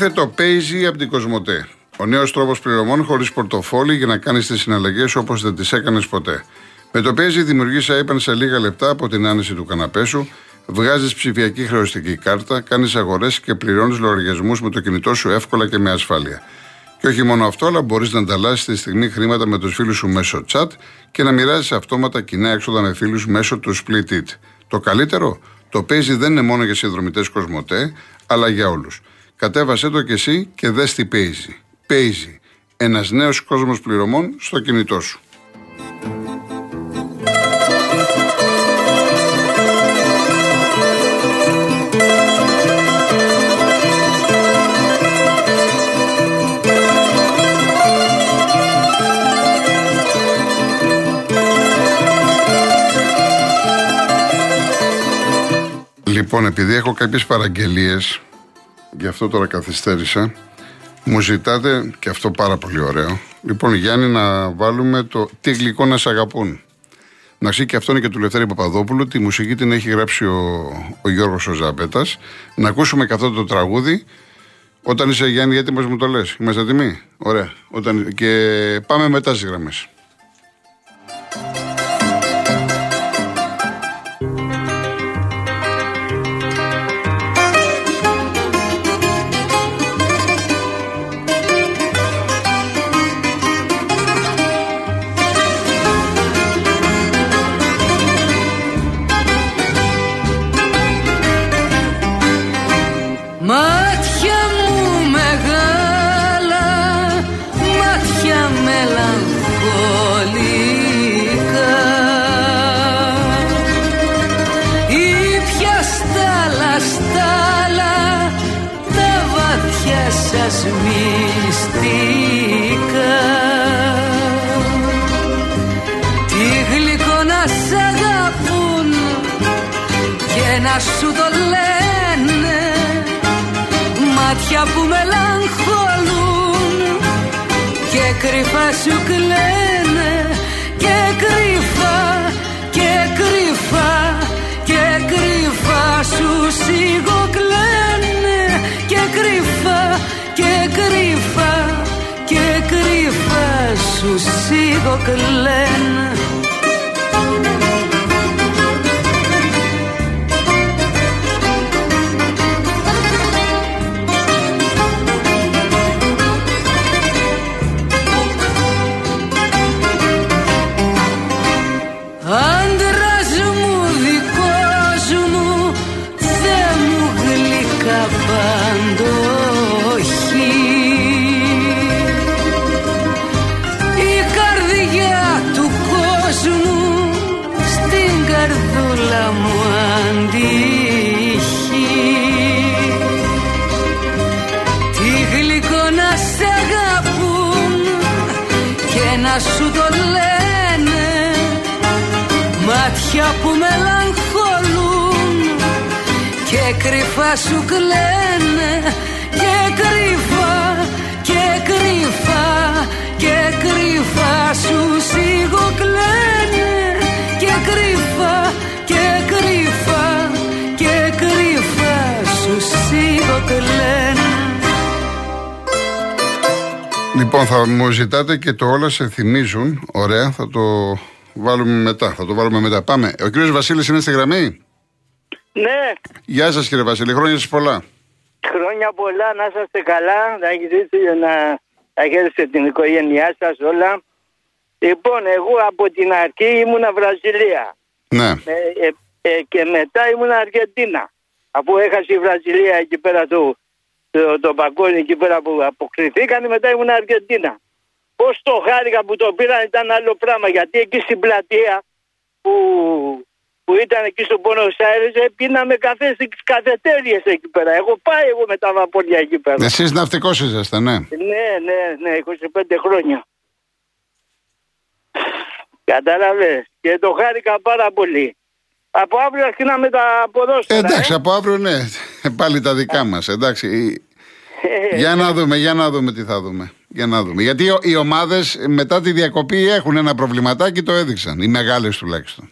Ήρθε το Paisy από την Κοσμοτέ. Ο νέος τρόπος πληρωμών χωρίς πορτοφόλι για να κάνεις τις συναλλαγές όπως δεν τις έκανες ποτέ. Με το Paisy δημιουργείς iPad σε λίγα λεπτά από την άνεση του καναπέ σου, βγάζεις ψηφιακή χρεωστική κάρτα, κάνεις αγορές και πληρώνεις λογαριασμούς με το κινητό σου εύκολα και με ασφάλεια. Και όχι μόνο αυτό, αλλά μπορείς να ανταλλάσσεις τη στιγμή χρήματα με τους φίλους σου μέσω chat και να μοιράζεις αυτόματα κοινά έξοδα με φίλους μέσω του Split It. Το καλύτερο, το Paisy δεν είναι μόνο για συνδρομητές Κοσμοτέ, αλλά για όλους. Κατέβασέ το κι εσύ και δες τι Paisy. Paisy. Ένας νέος κόσμος πληρωμών στο κινητό σου. Λοιπόν, επειδή έχω κάποιες παραγγελίες, γι' αυτό τώρα καθυστέρησα, μου ζητάτε, και αυτό πάρα πολύ ωραίο, λοιπόν Γιάννη να βάλουμε το «Τι γλυκό να σε αγαπούν». Να ξέρει και αυτό είναι και του Λευτέρη Παπαδόπουλου, τη μουσική την έχει γράψει ο, ο Γιώργος ο Ζαπέτας. Να ακούσουμε και αυτό το τραγούδι. Όταν είσαι Γιάννη, γιατί μας μου το λες; Είμαστε έτοιμοι; Ωραία. Όταν... Και πάμε μετά στις γραμμές. Μυστικά. Τι γλυκό να σ' αγαπούν και να σου το λένε. Μάτια που μελαγχολούν και κρυφά σου κλαίνε. Και κρυφά και κρυφά και κρυφά σου σιγοκλαίνε σου σιγοκλαίνε να σου το λένε. Μάτια που μελαγχολούν Και κρυφά σου κλαίνε. Και κρυφά και κρυφά Και κρυφά σου σιγοκλαίνε Λοιπόν, θα μου ζητάτε και το όλα σε θυμίζουν. Ωραία, θα το βάλουμε μετά. Θα το βάλουμε μετά. Πάμε. Ο κύριος Βασίλης είναι στη γραμμή; Ναι, Γεια σας κύριε Βασίλη, χρόνια σας πολλά. χρόνια πολλά να είσαστε καλά, να έχετε να, να χαίρεστε την οικογένειά σας όλα. Λοιπόν, εγώ από την αρχή ήμουνα Βραζιλία Ναι. ε, ε, ε, και μετά ήμουνα Αργεντίνα. Αφού έχασε η Βραζιλία εκεί πέρα το, το, το παγκόσμιο εκεί πέρα που αποκριθήκαν, μετά ήμουνα Αργεντίνα. Πώς το χάρηκα που το πήραν ήταν άλλο πράγμα, γιατί εκεί στην πλατεία που, που ήταν εκεί στο Πόνος Άιρες πίναμε καφέ στις καφετέριες εκεί πέρα. Έχω πάει εγώ με τα βαπόρια εκεί πέρα. Εσείς ναυτικός είσαστε, ναι. Ναι, ναι, ναι, 25 χρόνια. Κατάλαβες. Και το χάρηκα πάρα πολύ. Από αύριο αρχινάμε τα ποδόσφαιρα. εντάξει, ε. από αύριο ναι. Πάλι τα δικά μας, εντάξει. για να δούμε, για να δούμε τι θα δούμε. Για να δούμε. Γιατί ο- οι ομάδες μετά τη διακοπή έχουν ένα προβληματάκι, το έδειξαν. Οι μεγάλες τουλάχιστον.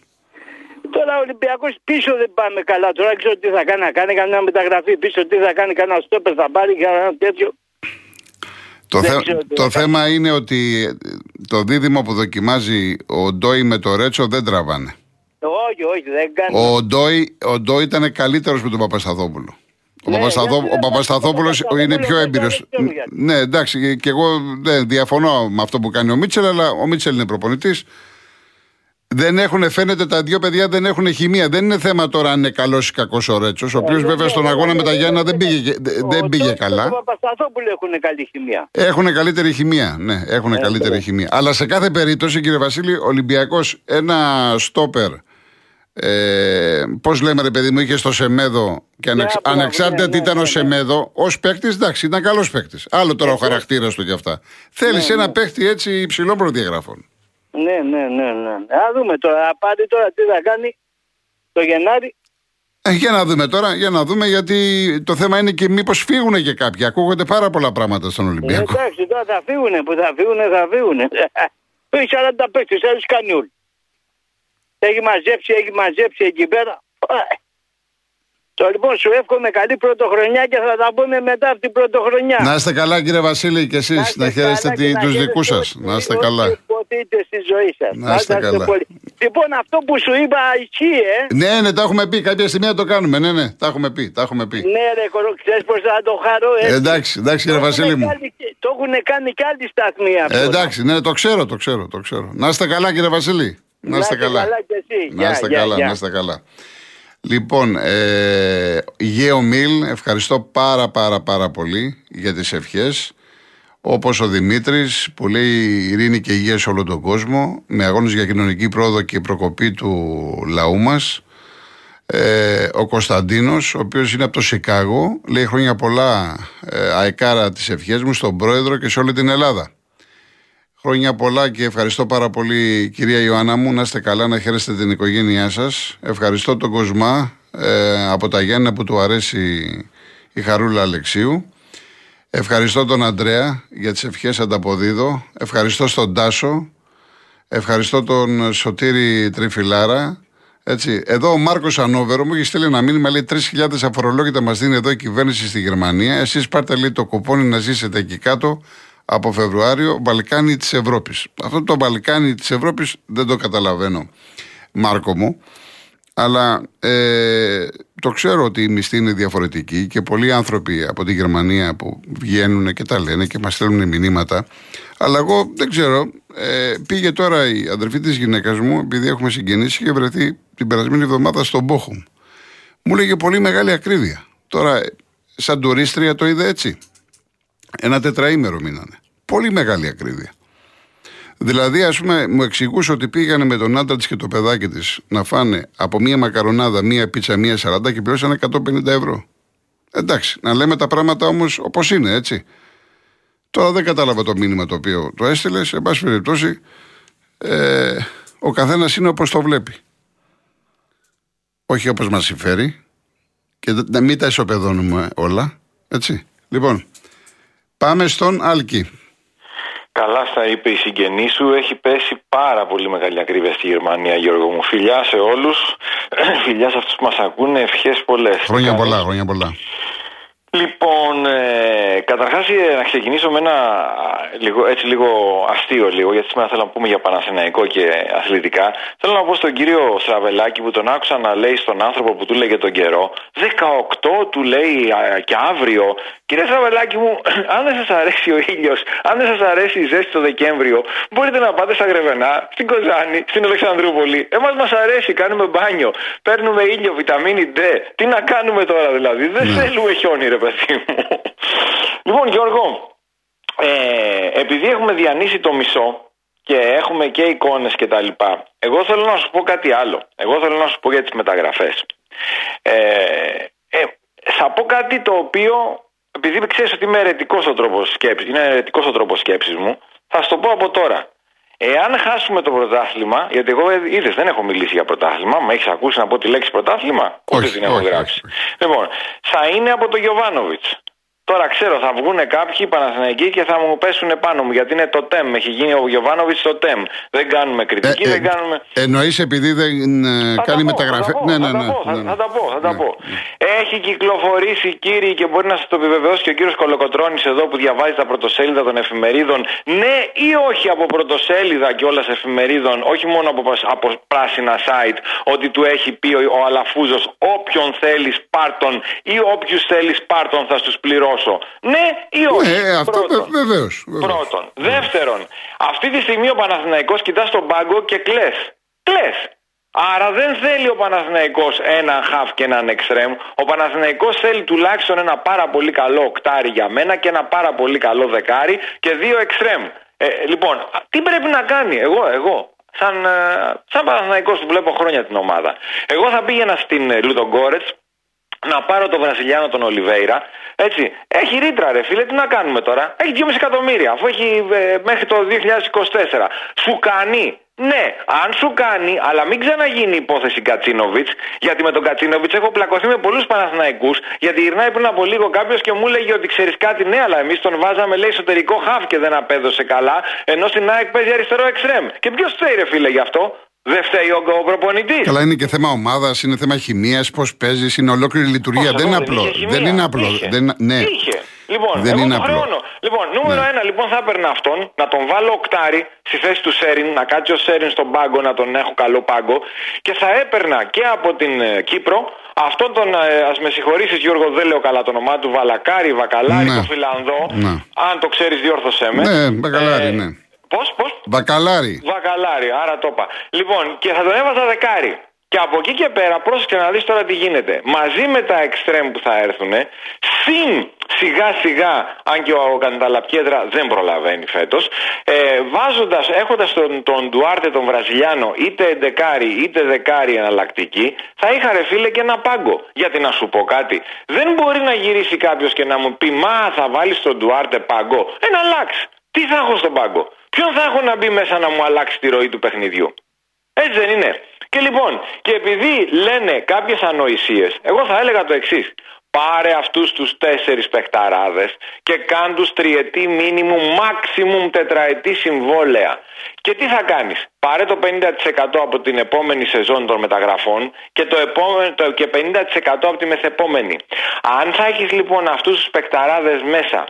Τώρα τώρα ο Ολυμπιακός πίσω δεν πάμε καλά. Τώρα ξέρω τι θα κάνει. Να κάνει κανένα μεταγραφή πίσω, τι θα κάνει, κανένα στόπερ θα πάρει, κανένα τέτοιο. Το, Δεν θε- ξέρω τι το θα θέμα είναι ότι το δίδυμο που δοκιμάζει ο Ντόι με το Ρέτσο δεν τραβάνε. Όχι, όχι, δεν κάνει. Ο Ντόι, ο Ντόι ήταν καλύτερος με τον Παπασταθόπουλο. Ο, Ναι, Παπασταθό, γιατί ο δεν Παπασταθόπουλο βάζει τον είναι πιο Παπασταθόπουλο, έμπειρος. δεν ξέρω γιατί. Ναι, εντάξει, και εγώ δεν διαφωνώ με αυτό που κάνει ο Μίτσελ, αλλά ο Μίτσελ είναι προπονητής. Δεν έχουν, φαίνεται τα δύο παιδιά δεν έχουν χημεία. Δεν είναι θέμα τώρα αν είναι καλός ή κακός ο Ρέτσος, ο οποίος βέβαια στον αγώνα με τα Γιάννα δεν πήγε, δεν πήγε καλά. Ο Παπασταθόπουλο έχουν καλή χημεία. Έχουν καλύτερη χημεία. Ναι, έχουν καλύτερη χημεία. Αλλά σε κάθε περίπτωση, κύριε Βασίλη, ο Ολυμπιακός ένα στόπερ. Ε, Πώς λέμε, ρε παιδί μου, είχε στο Σεμέδο και ανεξ, Ναι, μπράβο, ανεξάρτητα ναι, τι ναι, ήταν ναι, ο ναι. Σεμέδο, ως παίκτης, εντάξει, ήταν καλός παίκτης. Άλλο τώρα ο χαρακτήρας του και αυτά. Θέλεις Ναι, ένα ναι. παίκτη έτσι υψηλών προδιαγραφών. Ναι, ναι, ναι, ναι. Α δούμε τώρα. Θα πάρει τώρα τι θα κάνει το Γενάρη. Ε, για να δούμε τώρα, για να δούμε, γιατί το θέμα είναι και μήπως φύγουν και κάποιοι. Ακούγονται πάρα πολλά πράγματα στον Ε, Ολυμπιακό. εντάξει, τώρα θα φύγουνε. Που θα φύγουνε, θα φύγουνε. Έχει 40 παίκτες, έτσι κάνει όλοι. Έχει μαζέψει, έχει μαζέψει εκεί πέρα. Ε. Το λοιπόν σου εύχομαι καλή πρωτοχρονιά και θα τα πούμε μετά από την πρωτοχρονιά. Να είστε καλά, κύριε Βασίλη, και εσείς. είστε Να χαίρεστε καλά και τη- να τους χαίρεστε δικούς σας. ό,τι- Να είστε ό,τι καλά. υποθείτε στη ζωή σας. Να είστε καλά. Λοιπόν, αυτό που σου είπα ισχύει, ε. Ναι, ναι, τα έχουμε πει. Κάποια στιγμή να το κάνουμε. Ναι, ναι, τα έχουμε πει. Τα έχουμε πει. Ναι, ρε, κορό, ξέρεις πώ θα το χαρώ, Ε, έτσι. εντάξει, εντάξει, κύριε Το έχουνε Βασίλη μου. κάνει και- Το έχουν κάνει και άλλοι σταθμοί αυτό. Ε, εντάξει, ναι, το ξέρω, το ξέρω, το ξέρω. Να είστε καλά, κύριε Βασίλη. Να είστε καλά. κι εσύ. Να Γεια, είστε γεια, καλά, γεια. να είστε καλά. Λοιπόν, ε, Γέο Μιλ, ευχαριστώ πάρα πάρα πάρα πολύ για τις ευχές. Όπως ο Δημήτρης που λέει ειρήνη και υγεία σε όλο τον κόσμο με αγώνες για κοινωνική πρόοδο και προκοπή του λαού μας. Ε, ο Κωνσταντίνος, ο οποίος είναι από το Σικάγο, λέει χρόνια πολλά ε, αεκάρα τις ευχές μου στον πρόεδρο και σε όλη την Ελλάδα. Χρόνια πολλά και ευχαριστώ πάρα πολύ κυρία Ιωάννα μου. Να είστε καλά, να χαίρεστε την οικογένειά σας. Ευχαριστώ τον Κοσμά ε, από τα Γιάννα που του αρέσει η Χαρούλα Αλεξίου. Ευχαριστώ τον Αντρέα για τις ευχές ανταποδίδω. Ευχαριστώ στον Τάσο. Ευχαριστώ τον Σωτήρη Τριφυλάρα. Έτσι. Εδώ ο Μάρκος Ανόβερο μου έχει στείλει ένα μήνυμα. Λέει 3.000 αφορολόγητα μας δίνει εδώ η κυβέρνηση στη Γερμανία. Εσείς πάρτε λέει το κουπόνι να ζήσετε εκεί κάτω από Φεβρουάριο. Βαλκάνι της Ευρώπης. Αυτό το Βαλκάνι της Ευρώπης δεν το καταλαβαίνω, Μάρκο μου. Αλλά ε, το ξέρω ότι η μισθή είναι διαφορετική και πολλοί άνθρωποι από τη Γερμανία που βγαίνουν και τα λένε και μας στέλνουν μηνύματα. Αλλά εγώ δεν ξέρω, ε, πήγε τώρα η αδερφή της γυναίκας μου, επειδή έχουμε συγγενείς, είχε βρεθεί την περασμένη εβδομάδα στον Πόχουμ. Μου λέγε πολύ μεγάλη ακρίβεια. Τώρα, σαν τουρίστρια το είδε έτσι. Ένα τετραήμερο μείνανε. Πολύ μεγάλη ακρίβεια. Δηλαδή, ας πούμε, μου εξηγούσε ότι πήγανε με τον άντρα της και το παιδάκι της να φάνε από μία μακαρονάδα, μία πίτσα, μία σαράντα και πληρώσανε 150 ευρώ. Εντάξει, να λέμε τα πράγματα όμως όπως είναι, έτσι. Τώρα δεν κατάλαβα το μήνυμα το οποίο το έστειλες. Σε πάση περιπτώσει, ε, ο καθένας είναι όπως το βλέπει. Όχι όπως μας συμφέρει. Και δεν- να μην τα ισοπεδώνουμε όλα. Έτσι. Λοιπόν, πάμε στον Άλκη. Καλά στα είπε η συγγενή σου. Έχει πέσει πάρα πολύ μεγάλη ακρίβεια στη Γερμανία, Γιώργο μου. Φιλιά σε όλους. Φιλιά σε αυτούς που μας ακούνε. Ευχές πολλές. Χρόνια πολλά, χρόνια πολλά. Λοιπόν, ε, καταρχάς ε, να ξεκινήσω με ένα α, λίγο, έτσι λίγο αστείο λίγο, γιατί σήμερα θέλω να πούμε για Παναθηναϊκό και αθλητικά. Θέλω να πω στον κύριο Στραβελάκη που τον άκουσα να λέει στον άνθρωπο που του λέγε τον καιρό, 18 του λέει α, και αύριο. Κύριε Στραβελάκη μου, αν δεν σας αρέσει ο ήλιος, αν δεν σας αρέσει η ζέστη το Δεκέμβριο, μπορείτε να πάτε στα Γρεβενά, στην Κοζάνη, στην Αλεξανδρούπολη. Εμάς μας αρέσει, κάνουμε μπάνιο, παίρνουμε ήλιο, βιταμίνη D. Τι να κάνουμε τώρα δηλαδή, δεν θέλουμε χιόνι ρε παιδί μου. λοιπόν Γιώργο, ε, επειδή έχουμε διανύσει το μισό και έχουμε και εικόνες και τα λοιπά, εγώ θέλω να σου πω κάτι άλλο. Εγώ θέλω να σου πω για τις μεταγραφές. Ε, ε, θα πω κάτι το οποίο, επειδή ξέρεις ότι είμαι αιρετικός ο τρόπος σκέψης, είναι αιρετικός ο τρόπος σκέψης μου, θα σου το πω από τώρα. Εάν χάσουμε το πρωτάθλημα, γιατί εγώ είδες δεν έχω μιλήσει για πρωτάθλημα, μα έχεις ακούσει να πω τη λέξη πρωτάθλημα, ούτε Όχι, την έχω όχι, γράψει. όχι, Λοιπόν, θα είναι από το Γιωβάνοβιτς. Τώρα ξέρω, θα βγουν κάποιοι Παναθηναϊκοί και θα μου πέσουν πάνω μου γιατί είναι το ΤΕΜ. Έχει γίνει ο Γιωβάνοβιτς στο ΤΕΜ. Δεν κάνουμε κριτική, Ε, ε, δεν κάνουμε. Εννοείς επειδή δεν ε, Θα κάνει τα πω, μεταγραφέ. Θα τα πω, Ναι, θα ναι, τα ναι. πω, θα- ναι, ναι. θα τα πω, θα τα Ναι, πω. Έχει κυκλοφορήσει κύριοι και μπορεί να σας το επιβεβαιώσει και ο κύριος Κολοκοτρόνη εδώ που διαβάζει τα πρωτοσέλιδα των εφημερίδων. Ναι ή όχι από πρωτοσέλιδα και όλας εφημερίδων, όχι μόνο από, πας- από πράσινα site, ότι του έχει πει ο, ο Αλαφούζος όποιον θέλεις πάρτον ή όποιους θέλεις πάρτον θα στους πληρώσω. Ναι ή όχι. Ναι, αυτό Πρώτον. βεβαίως. Πρώτον. Δεύτερον, αυτή τη στιγμή ο Παναθηναϊκός κοιτά στον πάγκο και κλε. Κλε. Άρα δεν θέλει ο Παναθηναϊκός έναν χαφ και έναν εξτρέμ. Ο Παναθηναϊκός θέλει τουλάχιστον ένα πάρα πολύ καλό οκτάρι για μένα και ένα πάρα πολύ καλό δεκάρι και δύο εξτρέμ. Ε, λοιπόν, α, τι πρέπει να κάνει εγώ, εγώ, σαν, ε, σαν Παναθηναϊκός που βλέπω χρόνια την ομάδα. Εγώ θα πήγαινα στην ε, Λουτογκόρετς να πάρω τον Βραζιλιάνο τον Ολιβέηρα. Έτσι. Έχει ρήτρα, ρε φίλε, τι να κάνουμε τώρα; Έχει 2,5 εκατομμύρια, αφού έχει ε, μέχρι το 2024. Σου κάνει; Ναι, αν σου κάνει, αλλά μην ξαναγίνει η υπόθεση Κατσίνοβιτς, γιατί με τον Κατσίνοβιτς έχω πλακωθεί με πολλούς Παναθηναϊκούς, γιατί γυρνάει πριν από λίγο κάποιος και μου έλεγε ότι ξέρεις κάτι, ναι, αλλά εμείς τον βάζαμε, λέει, εσωτερικό χαφ και δεν απέδωσε καλά, ενώ στην ΑΕΚ παίζει αριστερό εξτρέμ. Και ποιος φταίει, ρε φίλε, γι' αυτό; Δεν φταίει ο, ο προπονητής. Καλά, είναι και θέμα ομάδας, είναι θέμα χημίας, πώς παίζεις, είναι ολόκληρη λειτουργία. Όχι, δεν είναι εδώ απλό. είχε χημεία. Δεν είναι απλό. Είχε. Δεν, ναι. Είχε. Λοιπόν, Δεν εγώ είναι το απλό. χρεώνω. Λοιπόν, νούμερο Ναι. ένα, λοιπόν, θα έπαιρνα αυτόν, να τον βάλω οκτάρι στη θέση του Σέριν, να κάτσει ο Σέριν στον πάγκο, να τον έχω καλό πάγκο και θα έπαιρνα και από την ε, Κύπρο αυτόν τον, ε, ας με συγχωρήσεις Γιώργο, δεν λέω καλά το όνομά του, Βαλακάρη, Βακαλάρη, Ναι. τον Φιλανδό, Ναι. αν το ξέρεις διόρθωσέ με. Ναι, Μπακαλάρη, ναι. Πώς, πώς; Μπακαλάρι. Βακαλάρι, άρα το είπα. Λοιπόν, και θα τον έβαζα δεκάρι. Και από εκεί και πέρα, πρόσεξε να δεις τώρα τι γίνεται. Μαζί με τα εξτρέμ που θα έρθουν, συν σιγά σιγά, αν και ο Κανταλαπιέδρα δεν προλαβαίνει φέτος, ε, βάζοντας, έχοντας τον, τον Ντουάρτε τον Βραζιλιάνο είτε εντεκάρι είτε δεκάρι εναλλακτική, θα είχα ρε φίλε και ένα πάγκο. Γιατί να σου πω κάτι, δεν μπορεί να γυρίσει κάποιος και να μου πει μα θα βάλεις τον Ντουάρτε πάγκο. Ε, να αλλάξει. Τι θα έχω στον πάγκο; Ποιον θα έχω να μπει μέσα να μου αλλάξει τη ροή του παιχνιδιού; Έτσι δεν είναι. Και λοιπόν, και επειδή λένε κάποιες ανοησίες, εγώ θα έλεγα το εξής. Πάρε αυτούς τους τέσσερις παιχταράδες και κάν τους τριετή μήνυμου, maximum τετραετή συμβόλαια. Και τι θα κάνεις, Πάρε το 50% από την επόμενη σεζόν των μεταγραφών και, το επόμενο, το, και 50% από τη μεθεπόμενη. Αν θα έχεις λοιπόν αυτούς τους παικταράδε μέσα,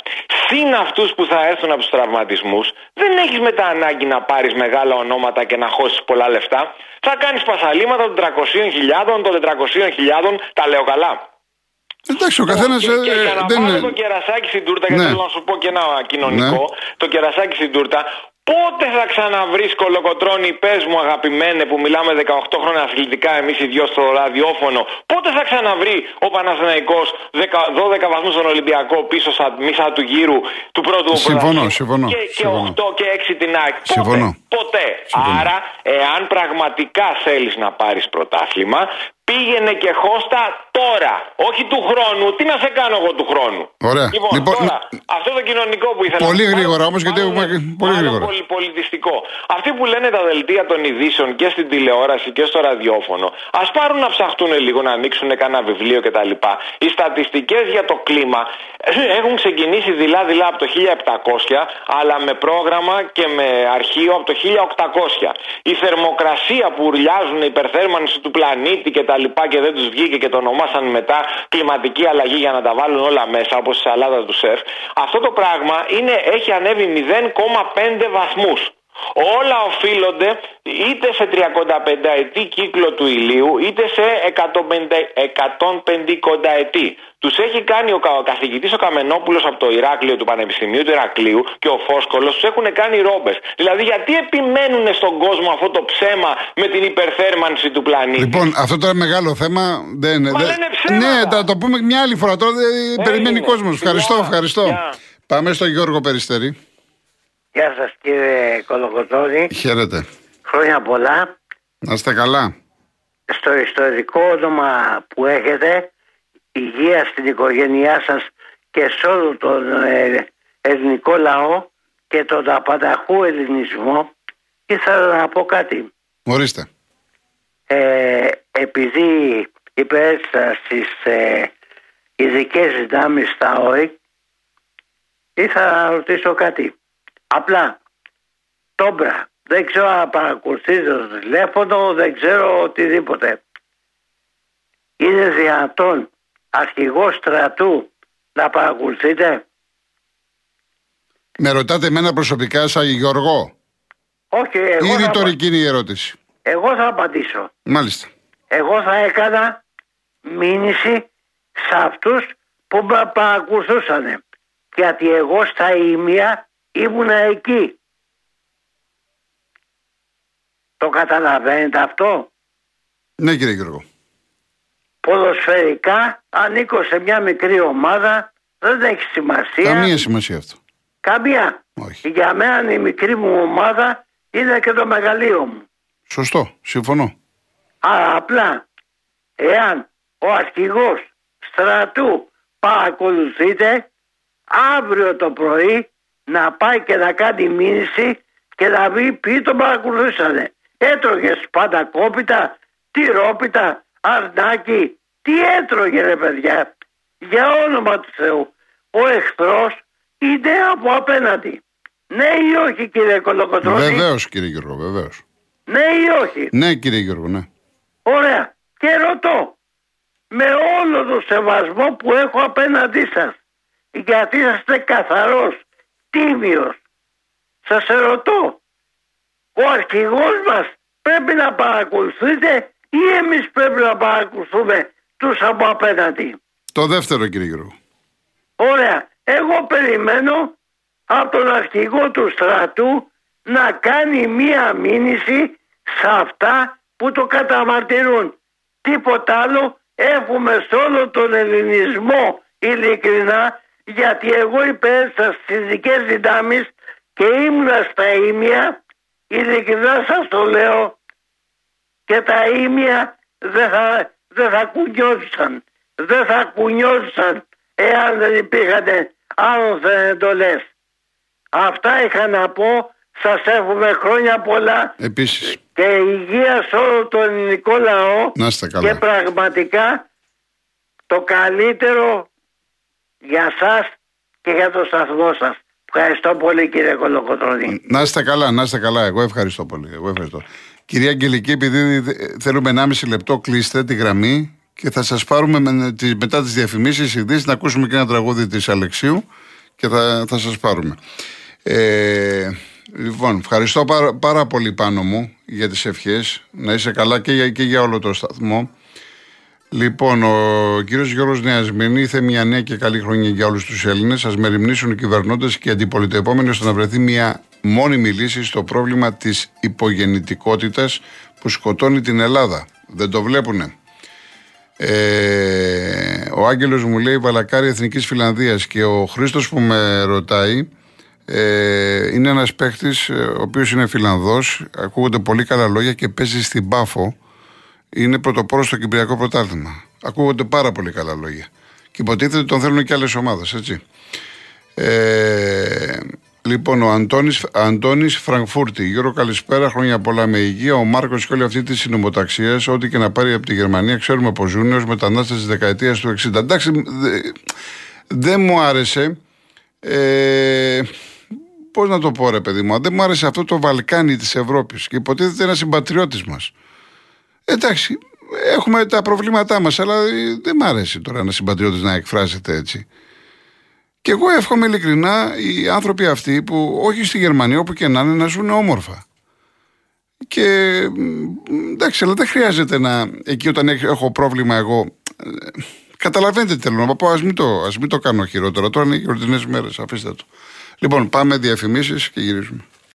συν αυτούς που θα έρθουν από τους τραυματισμούς, δεν έχεις μετά ανάγκη να πάρεις μεγάλα ονόματα και να χώσεις πολλά λεφτά. Θα κάνεις πασαλήματα των 300.000, των 400.000, τα λέω καλά. Εντάξει, ο καθένας. Και, και, για να δεν βάλω είναι. το κερασάκι στην τούρτα, Ναι. γιατί θέλω να σου πω και ένα κοινωνικό. Το κερασάκι στην τούρτα. Πότε θα ξαναβρει κολοκοτρόνη, πες μου αγαπημένε, που μιλάμε 18 χρόνια αθλητικά εμείς οι δυο στο ραδιόφωνο. Πότε θα ξαναβρει ο Παναθηναϊκός 10 βαθμούς στον Ολυμπιακό πίσω στα μισά του γύρου του πρώτου Συμφωνώ, πρωταθλήματος συμφωνώ, Και, και συμφωνώ. 8 και 6 την ΑΕΚ. Πότε, Συμφωνώ. Ποτέ. Συμφωνώ. Άρα, εάν πραγματικά θέλεις να πάρεις πρωτάθλημα, πήγαινε και χώστα τώρα. Όχι του χρόνου. Τι να σε κάνω εγώ του χρόνου; Ωραία. Λοιπόν, Λοιπόν, τώρα, αυτό το κοινωνικό που ήθελα Πολύ να πω, γρήγορα όμως, γιατί μάλλον έχουμε- είναι- πολύ μάλλον γρήγορα. πολύ πολιτιστικό. Αυτοί που λένε τα δελτία των ειδήσεων και στην τηλεόραση και στο ραδιόφωνο, ας πάρουν να ψαχτούν λίγο, να ανοίξουν κανένα βιβλίο κτλ. Οι στατιστικές για το κλίμα έχουν ξεκινήσει δειλά-δειλά από το 1700, αλλά με πρόγραμμα και με αρχείο από το 1800. Η θερμοκρασία που ουρλιάζουν, η υπερθέρμανση του πλανήτη κτλ. Και, και δεν τους βγήκε και το ονομάσαν μετά κλιματική αλλαγή για να τα βάλουν όλα μέσα, όπως η σαλάτα του σεφ. Αυτό το πράγμα είναι, έχει ανέβει 0,5 βαθμούς. Όλα οφείλονται είτε σε 35 ετή κύκλο του ηλίου είτε σε 150 ετή. Τους έχει κάνει ο, κα- ο καθηγητής ο Καμενόπουλος από το Ηράκλειο του Πανεπιστημίου του Ηρακλείου και ο Φόσκολος τους έχουν κάνει ρόμπες. Δηλαδή γιατί επιμένουν στον κόσμο αυτό το ψέμα με την υπερθέρμανση του πλανήτη; Λοιπόν, αυτό τώρα είναι μεγάλο θέμα. Δεν, Μα δεν- λένε ψέματα. ναι, θα το πούμε μια άλλη φορά. Τώρα δεν- περιμένει ο κόσμος. Ευχαριστώ, Γεια. ευχαριστώ. Γεια. Πάμε στον Γιώργο Περιστερή. Γεια σας κύριε Κολοκοτώνη. Χαίρετε. Χρόνια πολλά. Να είστε καλά. Στο ιστορικό όνομα που έχετε, υγεία στην οικογένειά σας και σε όλο τον ε, ελληνικό λαό και τον απανταχού ελληνισμό, ήθελα να πω κάτι. Ορίστε. Ε, επειδή υπέστησα στις ε, ειδικές δυνάμεις στα ΟΗ ήθελα να ρωτήσω κάτι. Απλά, τόμπρα, δεν ξέρω αν παρακολουθείς το τηλέφωνο, δεν ξέρω οτιδήποτε. Είναι δυνατόν αρχηγός στρατού να παρακολουθείτε; Με ρωτάτε εμένα προσωπικά, σαν Γιώργο. Όχι, εγώ Ή θα, ρητορική είναι η ερώτηση. εγώ θα απαντήσω. Μάλιστα. Εγώ θα έκανα μήνυση σε αυτούς που με παρακολουθούσαν. Γιατί εγώ στα ίμια ήμουνα εκεί. Το καταλαβαίνετε αυτό; Ναι, κύριε Γιώργο. Ποδοσφαιρικά ανήκω σε μια μικρή ομάδα. Δεν έχει σημασία. Καμία σημασία αυτό. Καμία. Όχι. Για μένα η μικρή μου ομάδα είναι και το μεγαλείο μου. Σωστό. Συμφωνώ. Άρα απλά εάν ο αρχηγός στρατού παρακολουθείτε αύριο το πρωί να πάει και να κάνει μήνυση και να βρει ποιοι τον παρακολουθήσανε. Έτρωγες σπαντακόπιτα, τυρόπιτα, αρνάκι. Τι έτρωγε ρε παιδιά. Για όνομα του Θεού. Ο εχθρός είναι από απέναντι. Ναι ή όχι κύριε Κολοκοτρώνη. Βεβαίως, κύριε Γιώργο, βεβαίως. Ναι ή όχι; Ναι, κύριε Γιώργο, ναι. Ωραία. Και ρωτώ, με όλο το σεβασμό που έχω απέναντί σας, γιατί είσαστε καθαρός, τίμιος, σας ερωτώ, ο αρχηγός μας πρέπει να παρακολουθείτε ή εμείς πρέπει να παρακολουθούμε τους από απέναντι. Το δεύτερο, κύριε Γιώργο. Ωραία. Εγώ περιμένω από τον αρχηγό του στρατού να κάνει μία μήνυση σε αυτά που το καταμαρτυρούν. Τίποτα άλλο έχουμε σε όλο τον ελληνισμό ειλικρινά γιατί εγώ υπέρασα στις δικές δυνάμεις και ήμουνα στα ίμια ειλικρινά σας το λέω και τα ίμια δεν θα, δεν θα κουνιώσαν δεν θα κουνιώσαν εάν δεν υπήρχαν άλλωστε εντολές. Αυτά είχα να πω. Σας εύχομαι χρόνια πολλά Επίσης. και υγεία σε όλο το ελληνικό λαό Να είστε και καλά. πραγματικά το καλύτερο για σας και για το σταθμό σας. Ευχαριστώ πολύ κύριε Κολοκοτρώνη. Να είστε καλά, να είστε καλά. Εγώ ευχαριστώ πολύ. Εγώ ευχαριστώ. Κυρία Αγγελική, επειδή δε- θέλουμε 1,5 λεπτό, κλείστε τη γραμμή και θα σας πάρουμε με, τη- μετά τις διαφημίσεις ειδήσεις να ακούσουμε και ένα τραγούδι της Αλεξίου και θα, θα σας πάρουμε. Ε, λοιπόν, ευχαριστώ πάρα, πάρα πολύ πάνω μου για τις ευχές. Να είσαι καλά και για, και για όλο το σταθμό. Λοιπόν, ο κύριος Γιώργος Νεασμένη ήθελε μια νέα και καλή χρονιά για όλους τους Έλληνες. Α μεριμνήσουν οι κυβερνώντες και οι αντιπολιτευόμενοι ώστε να βρεθεί μια μόνιμη λύση στο πρόβλημα της υπογεννητικότητας που σκοτώνει την Ελλάδα. Δεν το βλέπουνε. Ε, ο Άγγελος μου λέει Βαλακάρη Εθνικής Φιλανδίας και ο Χρήστος που με ρωτάει ε, είναι ένας παίχτης ε, ο οποίος είναι Φιλανδός ακούγονται πολύ καλά λόγια και παίζει στην Πάφο είναι πρωτοπόρος στο Κυπριακό Πρωτάθλημα ακούγονται πάρα πολύ καλά λόγια και υποτίθεται τον θέλουν και άλλες ομάδες έτσι ε, λοιπόν, ο Αντώνης, Αντώνης Φραγκφούρτη. Γιώργο, καλησπέρα. Χρόνια πολλά με υγεία. Ο Μάρκος και όλη αυτή τη συνομοταξία, ό,τι και να πάρει από τη Γερμανία, ξέρουμε πως ζουν ω μετανάστε της δεκαετίας του 60. Εντάξει, δε- δεν μου άρεσε. Ε, Πώς να το πω, ρε παιδί μου, δεν μου άρεσε αυτό το Βαλκάνι της Ευρώπης και υποτίθεται ένα συμπατριώτης μας. Εντάξει, έχουμε τα προβλήματά μας, αλλά ε, δεν μ' αρέσει τώρα ένα συμπατριώτης να εκφράζεται έτσι. Και εγώ εύχομαι ειλικρινά οι άνθρωποι αυτοί που όχι στη Γερμανία, όπου και να είναι, να ζουν όμορφα. Και μ, εντάξει, αλλά δεν χρειάζεται να. Εκεί όταν έχ- έχω πρόβλημα εγώ. ε, Καταλαβαίνετε τι θέλω να πω. Α μην, το, ας μην το κάνω χειρότερο. Τώρα είναι γιορτινές μέρες. Αφήστε το. Λοιπόν, πάμε διαφημίσεις και γυρίζουμε.